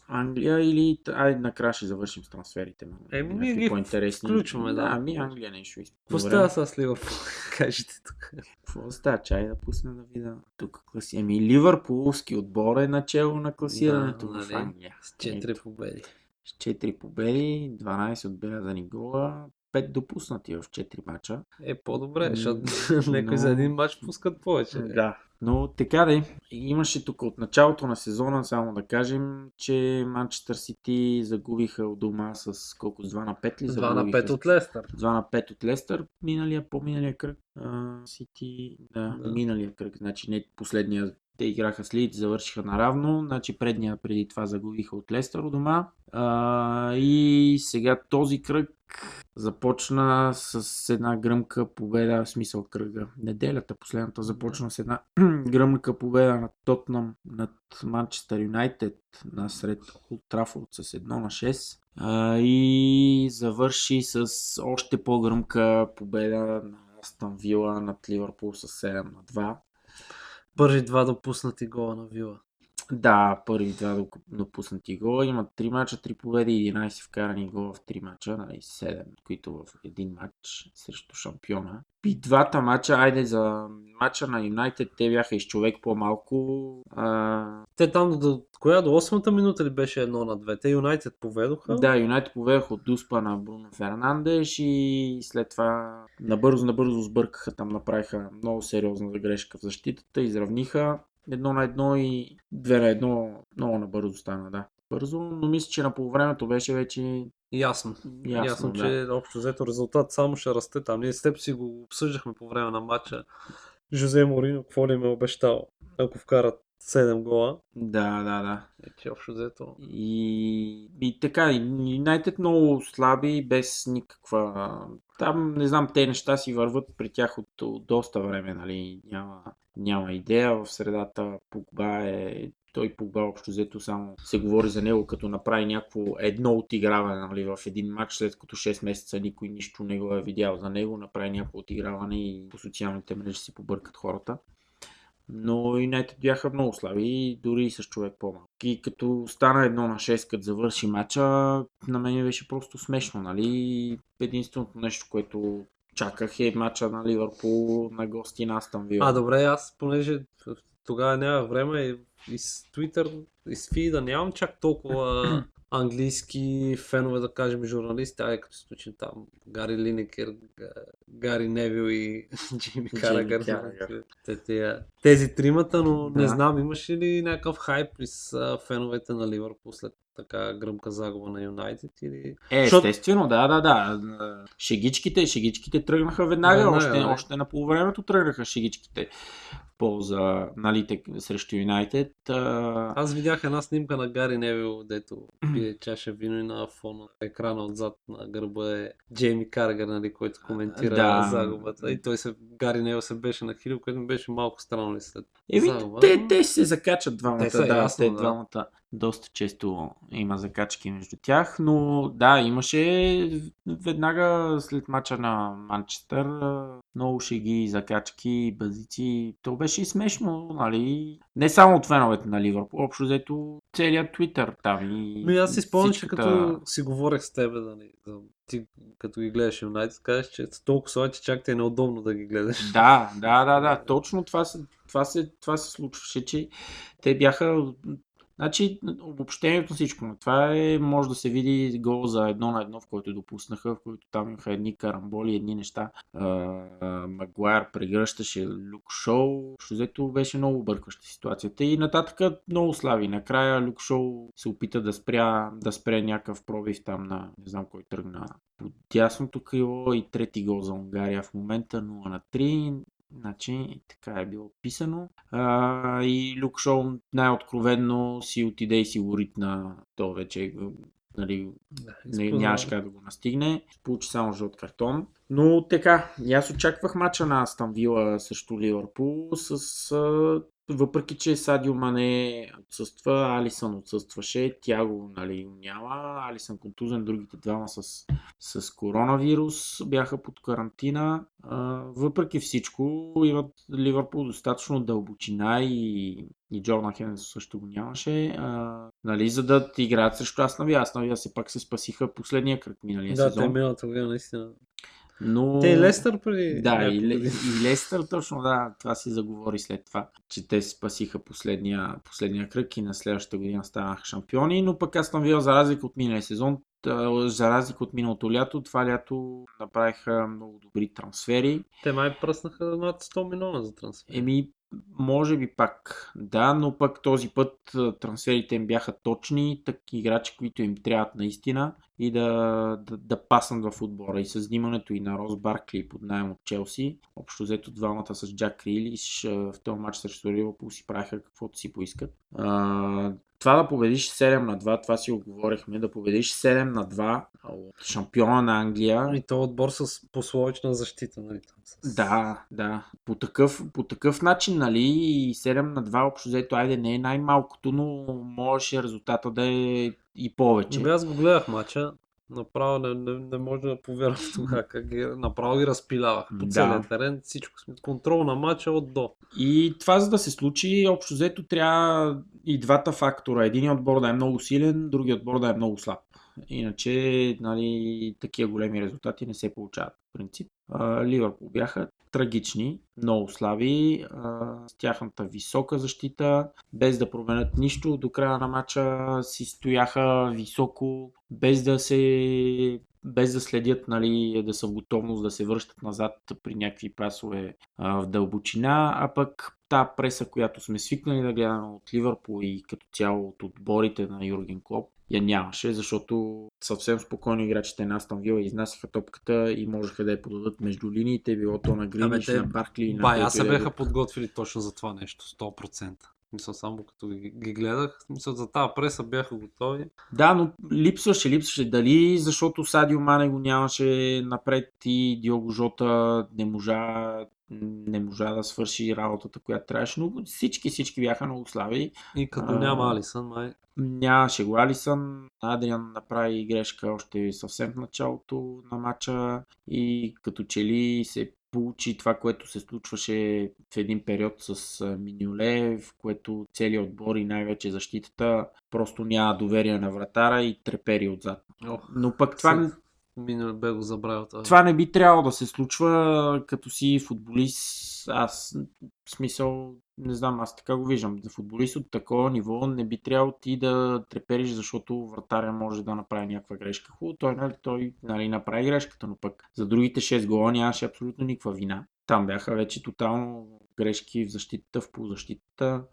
Англия или... Айде накрая ще завършим с трансферите. ма,
Еми, ние ги
по-интересни.
включваме, да.
Да, ми Англия нещо иска.
Какво става с Ливърпул? Кажете тук.
Какво става? Чай да пусна да видя. Тук класи. Ами Ливърпулски отбор е начало на класирането
Да,
в
нали?
Англия.
С 4 победи.
С 4 победи, 12 отбелязани гола, 5 допуснати в 4 мача.
Е, по-добре, защото
но-
за един матч пускат повече.
Да. Но така де, имаше тук от началото на сезона, само да кажем, че Манчестър Сити загубиха от дома с колко? С 2 на 5 ли?
2 на
загубиха?
5 от Лестър.
2 на 5 от Лестър, миналия, по-миналия кръг. Сити, да,
Да.
миналия кръг, значи не последния. Те играха с Лид, завършиха наравно, значи предния преди това загубиха от Лестър у дома. А, и сега този кръг започна с една гръмка победа, в смисъл кръга. Неделята последната започна с една гръмка победа над Тотнам, над Манчестър Юнайтед, насред Олд Трафорд с 1 на 6. А, и завърши с още по-гръмка победа на Астон Вила над Ливърпул с 7 на 2.
Първи два допуснати гола на Вила.
Да, първи два доп- допуснати гола. Имат 3 мача, 3 победи, 11 вкарани гола в 3 мача, нали 7, от които в един матч срещу шампиона. И двата мача, айде за мача на Юнайтед, те бяха и с човек по-малко. А,
Те там до, коя до 8-та минута ли беше едно на две? Те Юнайтед поведоха.
Да, Юнайтед поведаха от Дуспа на Бруно Фернандеш и след това набързо, набързо сбъркаха там, направиха много сериозна грешка в защитата, изравниха едно на едно и две на едно много набързо стана, да. Бързо, но мисля, че на полувремето беше вече
Ясно.
ясно,
Ясно,
да.
че общо взето резултат само ще расте там. Ние с теб си го обсъждахме по време на матча. Жозе Морино, какво ли ме е обещал, ако вкарат 7 гола.
Да, да, да.
Е, че общо взето.
И, и така, Юнайтед много слаби, без никаква... Там, не знам, те неща си върват при тях от, от доста време, нали, няма, няма идея. В средата Погба е... Той Погба общо взето само се говори за него, като направи някакво едно отиграване нали, в един матч, след като 6 месеца никой нищо не го е видял за него, направи някакво отиграване и по социалните мрежи си побъркат хората. Но Юнайтед бяха много слаби, дори и с човек по-малко. И като стана едно на 6, като завърши матча, на мен беше просто смешно, нали? Единственото нещо, което чаках е матча на Ливърпул на гости на Астан Вила.
А, добре, аз понеже тогава нямах време и, и с Twitter, и с фида нямам чак толкова английски фенове, да кажем, журналисти, ай като случи там Гари Линекер, Гари Невил и Джейми Карагър. Те, тези тримата, но не
Да.
знам, имаше ли някакъв хайп с феновете на Ливърпул след така гръмка загуба на Юнайтед или...
Е, естествено, да, да, да. Шегичките, шегичките тръгнаха веднага,
Веднага,
още,
да.
още на полувремето тръгнаха шегичките в полза, нали, те- срещу Юнайтед.
Аз видях една снимка на Гари Невил, дето пие чаша вино и на фона на екрана отзад на гърба е Джейми Каргър, нали, който коментира
Да.
загубата. И той се, Гари Невил се беше нахилил, което ми беше малко странно след
Еми, те, те се закачат двамата,
Те са
да,
ясно,
те
да.
двамата. Доста често има закачки между тях, но да, имаше веднага след мача на Манчестър много шеги, закачки, базици. То беше и смешно, нали? Не само от феновете на Ливърпул, общо взето целият Твитър там и
Ми аз си спомням, че
всичката-
като си говорех с теб, нали, за... ти като ги гледаш Юнайтед, казваш, че са толкова слаби, че чак ти е неудобно да ги гледаш.
Да, да, да, да. Точно това се, това се, това се случваше, че те бяха Значи, обобщението всичко това е, може да се види гол за едно на едно, в който допуснаха, в който там имаха едни карамболи, едни неща. Магуайр прегръщаше Люк Шоу, що взето беше много объркваща ситуацията и нататък много слави. Накрая Люк Шоу се опита да спря, да спре някакъв пробив там на, не знам кой тръгна по дясното крило и трети гол за Унгария в момента 0 на 3. Значи, така е било писано. А, и Люк Шоу най-откровенно си отиде и си го ритна. То вече нали, не, нямаше как да го настигне. Получи само жълт картон. Но така, и аз очаквах мача на Астан Вила срещу Ливърпул с а, въпреки, че Садио Мане отсъства, Алисън отсъстваше, Тяго нали, няма, Алисън контузен, другите двама с, с коронавирус бяха под карантина. А, въпреки всичко, имат Ливърпул достатъчно дълбочина и, и Джона Хенес също го нямаше, а, нали, за да играят срещу Аснавия. Аснавия се пак се спасиха последния кръг миналия
да,
сезон.
те миналата година наистина.
Но...
Те и Лестър преди.
Да, и, Ле- и Лестър точно, да, това си заговори след това, че те спасиха последния, последния кръг и на следващата година станаха шампиони, но пък аз съм вил за разлика от миналия сезон, за разлика от миналото лято, това лято направиха много добри трансфери.
Те май пръснаха над 100 милиона за трансфер.
Еми, може би пак, да, но пък този път трансферите им бяха точни, так играчи, които им трябват наистина и да, да, да паснат в отбора. И с снимането и на Рос Баркли под найем от Челси, общо взето двамата с Джак Рилиш в този матч срещу Ливърпул си правиха каквото си поискат. А, това да победиш 7 на 2, това си оговорихме, да победиш 7 на 2 от шампиона на Англия.
И то отбор с пословична защита, нали? Там, с...
Да, да. По такъв, по такъв начин, нали, и 7 на 2 общо взето, айде не е най-малкото, но можеше резултата да е и повече.
Ами аз го гледах мача. Направо не, не, не може да повярвам тогава как ги, направо ги разпилявах по
Да.
целия терен, всичко. сме- Контрол на мача от до.
И това за да се случи, общо взето трябва и двата фактора. Един отбор да е много силен, другият отбор да е много слаб. Иначе, нали, такива големи резултати не се получават. В принцип, Ливърпул бяха трагични, много слаби, а, с тяхната висока защита, без да променят нищо. До края на матча си стояха високо, без да се без да следят, нали, да са в готовност да се връщат назад при някакви пасове а, в дълбочина, а пък та преса, която сме свикнали да гледаме от Ливърпул и като цяло от отборите на Юрген Клоп, я нямаше, защото съвсем спокойно играчите на Астон Вила изнасяха топката и можеха да я подадат между линиите, било то на Гринич, на Баркли и на
Бая
който
се
е.
бяха подготвили точно за това нещо, 100%. Мисля, само като ги, ги гледах, мисля, за тази преса бяха готови.
Да, но липсваше, липсваше. Дали защото Садио Мане го нямаше напред и Диого Жота не можа, не можа да свърши работата, която трябваше, но всички, всички бяха много слаби.
И като
А.
няма Алисън, май.
Нямаше го Алисън, Адриан направи грешка още съвсем в началото на матча и като че ли се получи това, което се случваше в един период с Миньоле, в което целият отбор и най-вече защитата просто няма доверие на вратара и трепери отзад. Но пък това,
Минал бе го забравил. Това.
това не би трябвало да се случва като си футболист. Аз, в смисъл, не знам, аз така го виждам. За футболист от такова ниво не би трябвало ти да трепериш, защото вратаря може да направи някаква грешка. Хубаво, той, нали, той нали, направи грешката, но пък за другите 6 гола нямаше абсолютно никаква вина. Там бяха вече тотално грешки в защитата, в полузащитата.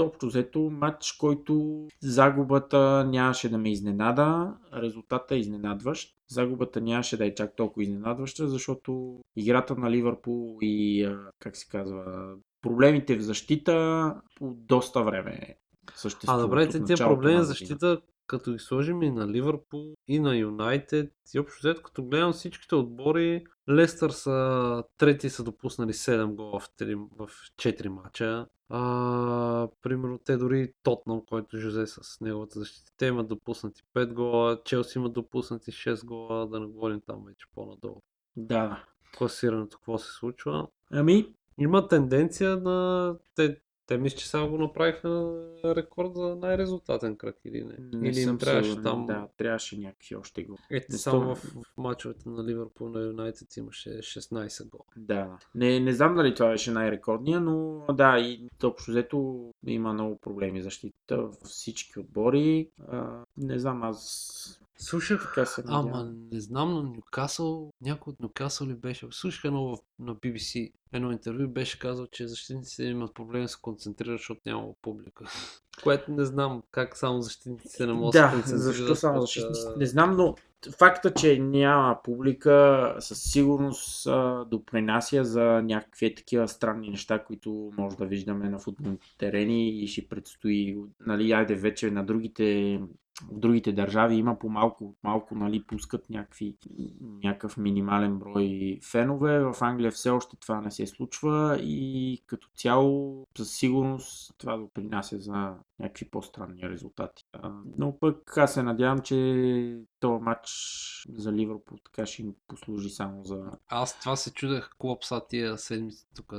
Общо взето матч, който загубата нямаше да ме изненада, резултата е изненадващ. Загубата нямаше да е чак толкова изненадваща, защото играта на Ливърпул и, как се казва, проблемите в защита по доста време
А
съществуват.
добре,
от
те тия проблеми
годината.
защита, като ги сложим и на Ливърпул, и на Юнайтед, и общо взето, като гледам всичките отбори, Лестър са трети са допуснали 7 гола в, 3, в 4 мача. А, примерно те дори Тотнам, който Жозе с неговата защита, те имат допуснати 5 гола, Челси имат допуснати 6 гола, да не говорим там вече по-надолу.
Да.
Класирането, какво се случва.
Ами,
Има тенденция на те Те мисля, че само го направиха рекорд за най-резултатен кръг или не.
Не
или им трябваше
сигурен,
там...
Да, трябваше някакви още го.
Ето
Не
само в, в мачовете на Ливърпул на Юнайтед имаше 16 гола.
Да, да. Не, не знам дали това беше най-рекордния, но да, и общо взето има много проблеми защита във всички отбори. А, не знам, аз
Слушах,
така се
ама не знам, на Нюкасъл, някой от Нюкасъл ли беше? Слушах едно в, на BBC, едно интервю беше казал, че защитниците имат проблем да се концентрират, защото няма публика. Което не знам как само защитниците не могат да се
Да,
концентрират.
защо само защитниците? Не знам, но факта, че няма публика със сигурност допринася за някакви такива странни неща, които може да виждаме на футболните терени и ще предстои, нали, айде вече на другите в другите държави има по малко, малко нали, пускат някакви, някакъв минимален брой фенове. В Англия все още това не се случва и като цяло със сигурност това допринася за някакви по-странни резултати. Но пък аз се надявам, че този матч за Ливърпул така ще им послужи само за...
Аз това се чудех клоп са тия седмици тук.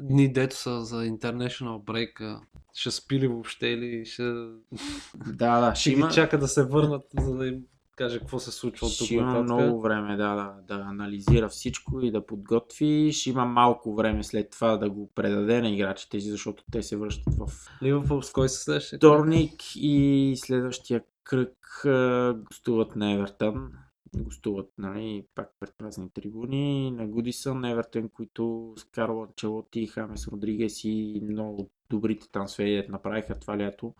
Дни дето са за International Break. Ще спили въобще или ще,
Да, да,
ще ги чака да се върнат, за да им каже какво се случва от тук
Ще има много време да, да, да анализира всичко и да подготви. Ще има малко време след това да го предаде на играчите защото те се връщат в
Ливърпул с кой се следващия?
вторник и следващия кръг гостуват на Евертън. Гостуват, нали, пак пред празни трибуни. На Гудисън, Евертън, които с Карло Анчелоти, Хамес Родригес и много добрите трансфери дето направиха това лято.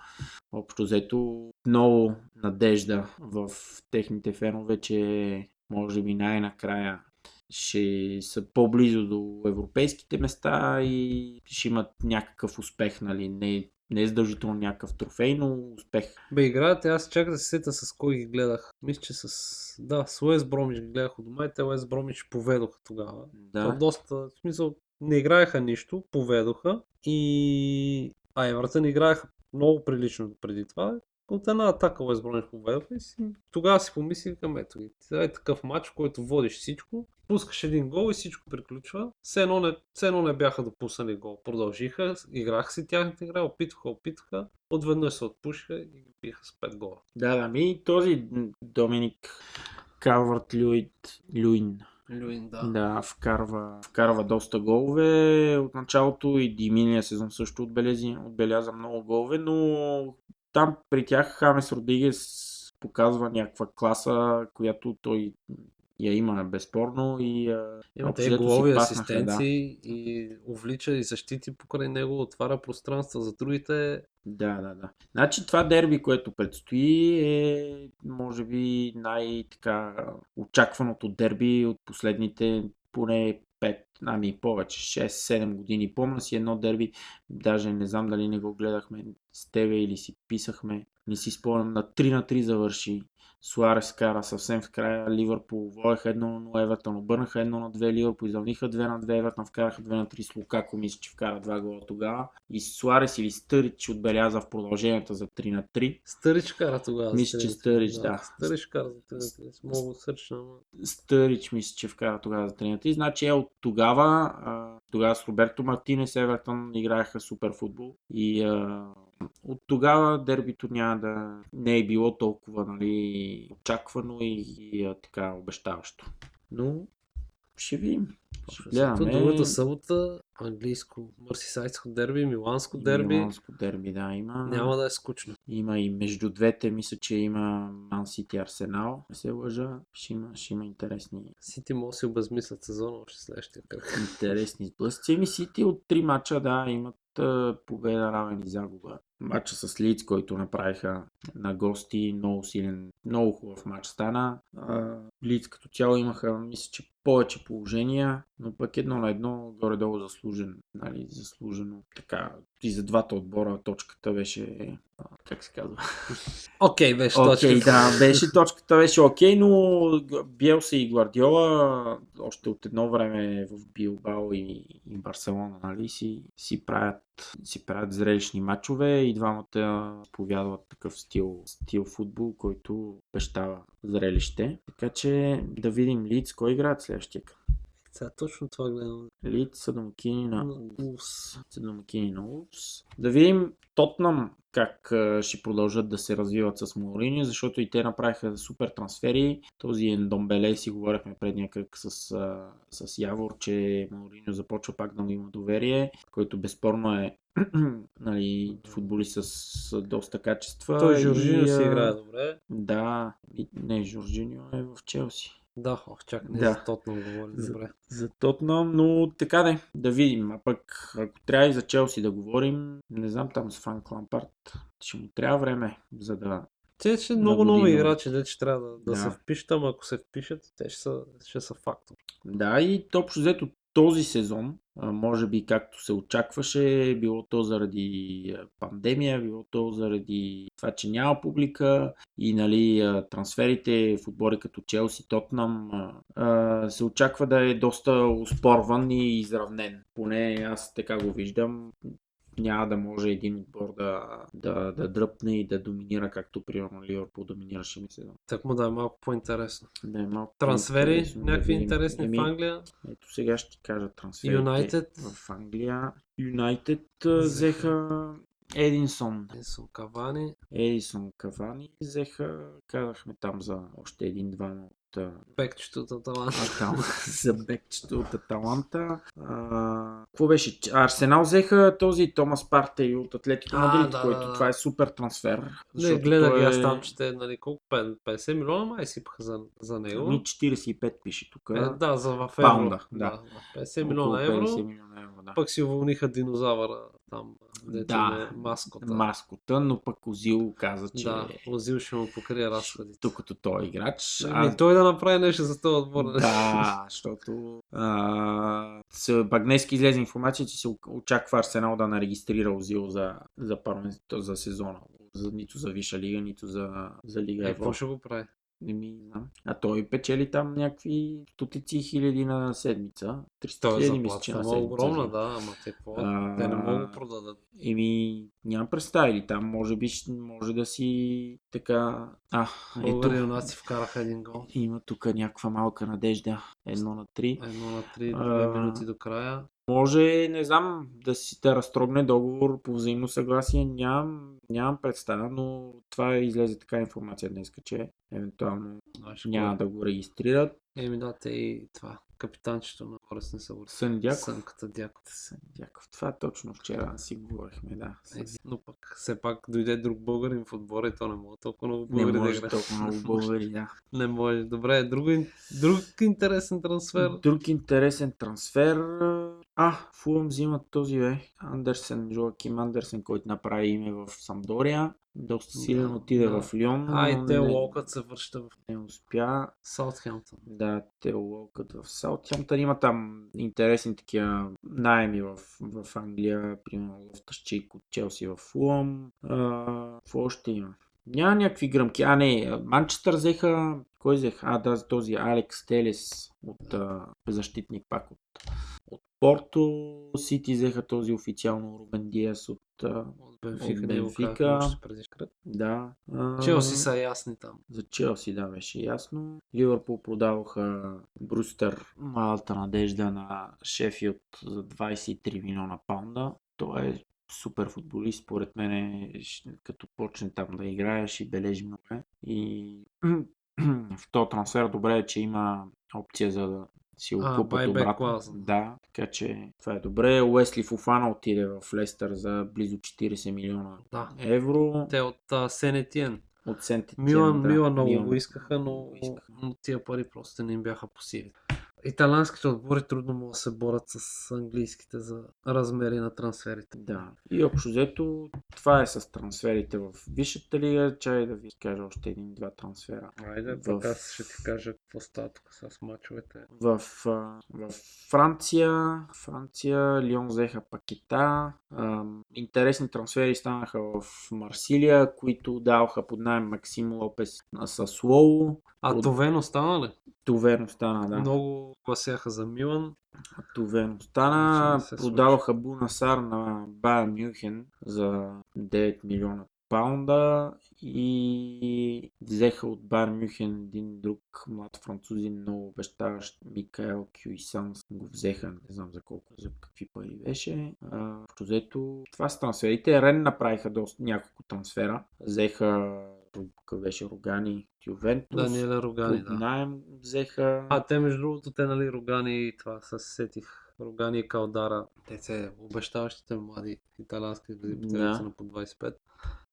Общо взето много надежда в техните фенове, че може би най-накрая ще са по-близо до европейските места и ще имат някакъв успех, нали? Не, не е задължително някакъв трофей, но успех.
Бе, играят, аз чаках да се сета с кой ги гледах. Мисля, че с... Да, с Уест Бромич ги гледах от дома и те Уест Бромич поведоха тогава. Да.
Да,
доста, в смисъл, не играеха нищо, поведоха и... А Евертън играеха много прилично преди това. От една атака Уест Бромич поведоха и си... тогава си помислих към ето. Това е такъв матч, който водиш всичко, пускаш един гол и всичко приключва. Все едно не, все едно не бяха допуснали гол. Продължиха, играха си тяхната игра, опитваха, опитваха, отведнъж се отпушиха и ги биха с 5 гола.
да, да, ми този Доминик Калвард Люид, Люин,
Люин, да.
да, вкарва, вкарва доста голове от началото и миналия сезон също отбелези, отбеляза много голове, но там при тях Хамес Родигес показва някаква класа, която той я има безспорно и
Има те голови асистенции и увлича и защити покрай него, отваря пространство за другите.
Да, да, да. Значи това дерби, което предстои е може би най-така очакваното дерби от последните поне 5, ами повече, 6-7 години. Помня си едно дерби, даже не знам дали не го гледахме с тебе или си писахме. Не си спомням, на 3 на 3 завърши. Суарес кара съвсем в края, Ливърпул водеха 1 на 0, Евертън обърнаха 1 на 2, Ливърпул изравниха 2 на 2, Евертън вкараха 2 на 3 с Лукако, мисля, че вкара 2 гола тогава. И Суарес или Стърич отбеляза в продължението за 3 на 3.
Стърич кара тогава.
Мисля, че Стърич, да.
Стърич кара за тренер. Много сърчна. ама-
Стърич мисля, че вкара тогава за 3 на 3. Значи е от тогава, тогава с Роберто Мартинес Евертън играеха супер футбол и от тогава дербито няма да не е било толкова нали, очаквано и, и а, така обещаващо. Но ще видим. Ще гледаме.
Другата събота английско, мърсисайдско дерби, миланско дерби.
Миланско дерби, да, има.
Няма да е скучно.
Има и между двете, мисля, че има Ман Сити Арсенал, не се лъжа. Ще има, ще има интересни,
Сити може да си обезмислят сезона още следващия кръг.
интересни сблъсъци. Ми Сити от три мача, да, имат победа, равен и загуба. Матча с Лиц, който направиха на гости, много силен, много хубав матч стана. Лиц като цяло имаха, мисля, че повече положения, но пък едно на едно горе-долу заслужен, нали, заслужено. Така, и за двата отбора точката беше, а, как се казва,
Окей, беше
Окей,
точка.
да, беше точката, беше окей, но Биелса и Гвардиола още от едно време в Билбао и, и Барселона, нали, си, си правят си правят зрелищни матчове и двамата повядват такъв стил, стил футбол, който обещава зрелище. Така че да видим Лиц, кой играят следващия кръг.
Сега точно това гледам.
Лид са домакини на Улс. Са домакини на Улс. Да видим Тотнам как ще продължат да се развиват с Маурини, защото и те направиха супер трансфери. Този Ендомбеле си говорихме предния кръг с, с Явор, че Мауриньо започва пак да му има доверие, който безспорно е нали, футболист с, доста качества.
Той
и,
Жоржиньо си играе добре.
Да, и, не, Жоржиньо е в Челси.
Да, ох, чак не
Да.
за Тотнам говори
За-
добре.
За Тотнам, но така да, да видим. А пък, ако трябва и за Челси да говорим, не знам там с Франк Лампард, ще му трябва време, за да...
Те ще много нови играчи, де че трябва да, да,
Да.
се впишат, ама ако се впишат, те ще са, ще са фактор.
Да, и общо взето този сезон, може би както се очакваше, било то заради пандемия, било то заради това, че няма публика и нали, трансферите в отбори като Челси, Тотнам, се очаква да е доста успорван и изравнен. Поне аз така го виждам. Няма да може един отбор да, да, да дръпне и да доминира, както примерно Ливърпул доминираше ми сезон.
Так му да е малко по-интересно.
Да е малко
Трансфери,
да
някакви
видим.
интересни
Еми,
в Англия.
ето сега ще ти кажа трансферите
Юнайтед.
в Англия. Юнайтед взеха Единсон.
Единсон Кавани,
Единсон Кавани взеха, казахме там за още един-двама от а,
бекчето от Аталанта.
Атал- за бекчето от Аталанта. А, Какво беше? Арсенал взеха този Томас Партей от Атлетико Мадрид,
да,
който
да, да.
това е супер трансфер.
Не, гледах и аз
е-
там, че те, нали, колко? Пе- 50 милиона май сипаха за, за него.
Ами 45 пише тук.
Е, да, за в евро.
Паунда, да.
50 милиона евро.
50 милиона евро, да.
Пък си уволниха динозавъра там, дето
Да.
е маскота.
маскота, но пък Озил каза, че
Да, Озил ще му покрие разходите.
докато той е играч.
Ами той да направи нещо за този отбор.
Да, защото а, с Багнески излезе информация, че се очаква Арсенал да не регистрира Озил за, за, първенството, за сезона. За, нито за Виша лига, нито за, за Лига
Е, какво ще го прави?
Не ми знам. А той печели там някакви стотици хиляди на седмица. 300
Той е
хиляди мисля, че на
е
седмица.
огромна, да, ама те какво?
А,
Те не могат да продадат.
Еми, нямам представа или там може би може да си така... А,
Българи
ето,
юнаци вкараха един гол.
има тук някаква малка надежда. Едно на три.
Едно на три, две минути до края.
Може, не знам, да си да разтрогне договор по взаимно съгласие. Нямам, нямам представа, но това излезе така информация днес, че евентуално
Знаеш
няма
кой?
да го регистрират.
Еми да, те и това. Капитанчето на Орес не са.
Сън Дяков.
Сънката Дяков.
Сън Дяков. Това точно вчера си говорихме, да.
Е. Но пък все пак дойде друг българин в отбора и то не мога толкова много
Не
българи да
може
играе.
толкова много българи, да.
Не може. Добре, друг, друг интересен трансфер.
Друг интересен трансфер. А, Фулъм взимат този бе. Андерсен, Жоаким Андерсен, който направи име в Самдория. Доста силен
Да,
отиде
да.
в Лион.
А, и те Локът се връща в
не успя.
Саутхемптън.
Да, те локът в Саутхемптън. Има там интересни такива найеми в, в Англия. Примерно Лофтъс Чик от Челси в Фулъм. Какво още има? Няма някакви гръмки. А, не, Манчестър взеха... Кой взех? А, да, този Алекс Телес от а, защитник пак от Порто. Сити взеха този официално Рубен Диас от...
От Бенфика.
От Бенфика. да.
Челси са ясни там.
за Челси, да, беше ясно. Ливърпул продаваха Брустър малата надежда на Шефилд за 23 милиона паунда. Той е супер футболист, според мен като почне там да играе, ще бележи много. И в този трансфер добре е, че има опция за си
buyback
обратно. Да, така че това е добре. Уесли Фуфана отиде в Лестър за близо 40 милиона
Да.
евро.
Те от uh, Сенетиен.
От Сент
Милан,
да,
Милан много
Милан.
го искаха, но,
искаха.
но тия пари просто не им бяха по силите. Италианските отбори трудно могат да се борят с английските за размери на трансферите.
Да. И общо взето, това е с трансферите в Висшата лига. Чай да ви кажа още един-два трансфера.
Айде,
В-
пък аз ще ти кажа какво става тук с мачовете.
В, а, в Франция, Франция, Лион взеха пакета. Ам, интересни трансфери станаха в Марсилия, които даваха под найем Максим Лопес на Саслоу.
А
От-
Товено стана ли?
Туверно стана, да.
Много гласяха за Милан. Ще не се
Продаваха Бунасар на Байер Мюнхен за 9 милиона паунда и взеха от Бар Мюхен един друг млад французин, много обещаващ Микаел Кюисанс. Го взеха, не знам за колко, за какви пари беше. Общо взето, това са трансферите. Рен направиха доста, няколко трансфера. Взеха какъв беше Рогани Ювентус.
Даниеля Рогани, да.
найем взеха.
А те между другото, те нали Рогани и това се сетих. Рогани и Калдара. Те са обещаващите млади италиански звезди,
Да.
са на по 25.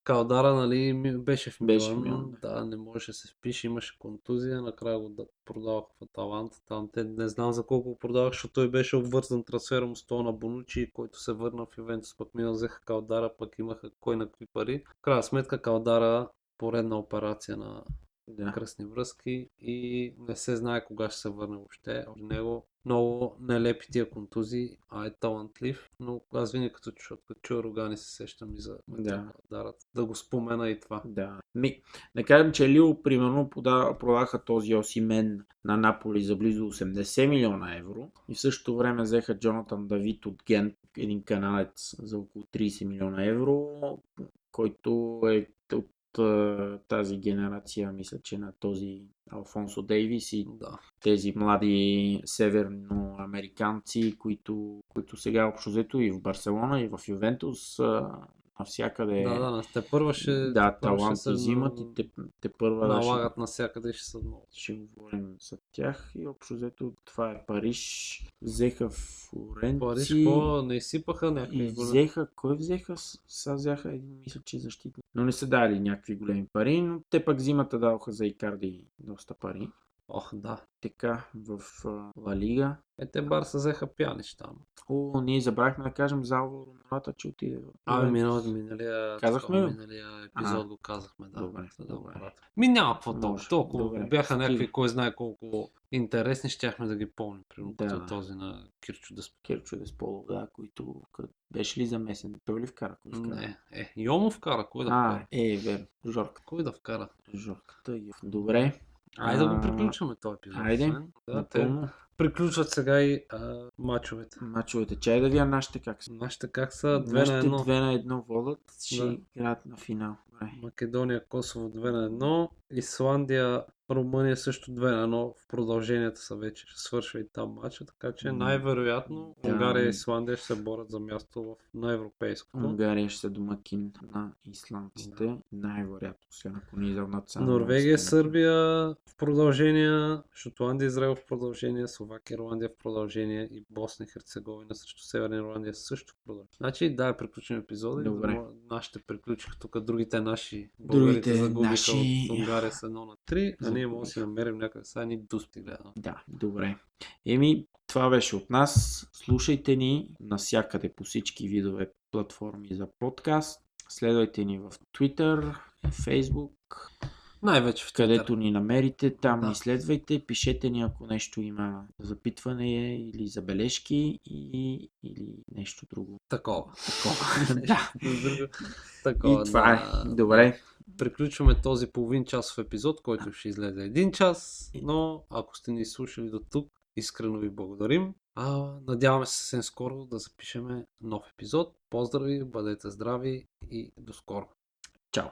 Калдара, нали, беше в Милан.
Беше в Милан,
да, не можеше да се впише, имаше контузия, накрая го да продаваха в Аталанта. Там те не знам за колко го продавах, защото той беше обвързан трансфера му с на Бонучи, който се върна в Ювентус, пък Милан взеха Калдара, пък имаха кой на какви пари. В крайна сметка Калдара поредна операция на
Да.
кръстни връзки и не се знае кога ще се върне въобще от него. Много нелепи тия контузии, а е талантлив, но аз винаги като чуя, като Рогани се сещам и за
Да.
Дарат. Да го спомена и това.
Да. Ми, да кажем, че Лио, примерно, пода, продаха този Осимен на Наполи за близо 80 милиона евро и в същото време взеха Джонатан Давид от Гент, един каналец за около 30 милиона евро, който е от тази генерация, мисля, че на този Алфонсо Дейвис и
Да.
тези млади северноамериканци, които, които сега общо взето и в Барселона, и в Ювентус, навсякъде
Да, да, те първа ще,
да,
ще
талант
се
взимат и те, те първа да ще,
налагат навсякъде и ще са много.
ще говорим за тях и общо взето това е Париж. Взеха Флоренци
Париж, какво не изсипаха някакви
и взеха, кой взеха? Сега взеха един, мисля, че защитник. Но не са дали някакви големи пари, но те пък зимата даваха за Икарди доста пари.
Ох, да.
Така, в а, Ла Лига.
Е, те Барса взеха пянич там.
О, ние забрахме да кажем за Алваро Мората, че отиде.
Абе, минал, миналия,
Казахме
миналия епизод
А.
го казахме, да.
Добре,
да
добре.
Ми няма какво толкова. Толкова
добре.
бяха някакви, кой знае колко интересни, щяхме да ги помним. Примерно
Да,
като
да.
този на Кирчо Деспо.
Кирчо Десполов, да, които къд- беше ли замесен? Той ли вкара? Кой вкара?
Не, е, Йомо вкара, кой да
а,
вкара?
е, верно. Жорка.
Кой да вкара?
Жорката Добре.
Айде да го приключваме този епизод.
айде.
Да, те приключват сега и а, мачовете.
Мачовете. Чай да вия нашите как са.
Нашите как са? Две на едно.
две на едно водят. Ще
Да.
играят на финал.
Македония, Косово 2 на 1. Исландия, Румъния също 2 на 1. В продълженията са вече. Ще свършва и там матча, така че най-вероятно
Да.
Унгария и Исландия ще се борят за място в, на европейското.
Унгария ще се домакин на исландците. Най-вероятно сега, ако ни изравнат само.
Норвегия, Сърбия в продължение, Шотландия, Израел в продължение, Словакия, Ирландия в продължение и Босна и Херцеговина срещу Северна Ирландия също в продължение. Значи да, приключим епизода.
Добре.
за- Нашите приключиха тук, другите наши
Другите
загубиха
наши-
от Унгария с 1 на 3, а ние можем да си намерим някъде сега ни дуспи гледам.
Да, добре. Еми, това беше от нас. Слушайте ни навсякъде по всички видове платформи за подкаст. Следвайте ни в Twitter, Facebook,
Най-вече в
където
Twitter.
ни намерите, там
Да.
ни следвайте, пишете ни ако нещо има запитване или забележки и, или нещо друго.
Такова.
Такова. да.
Такова,
И това
да.
е. Добре.
Приключваме този половин часов епизод, който ще излезе един час, но ако сте ни слушали до тук, искрено ви благодарим. А, надяваме се съвсем скоро да запишеме нов епизод. Поздрави, бъдете здрави и до скоро.
Чао.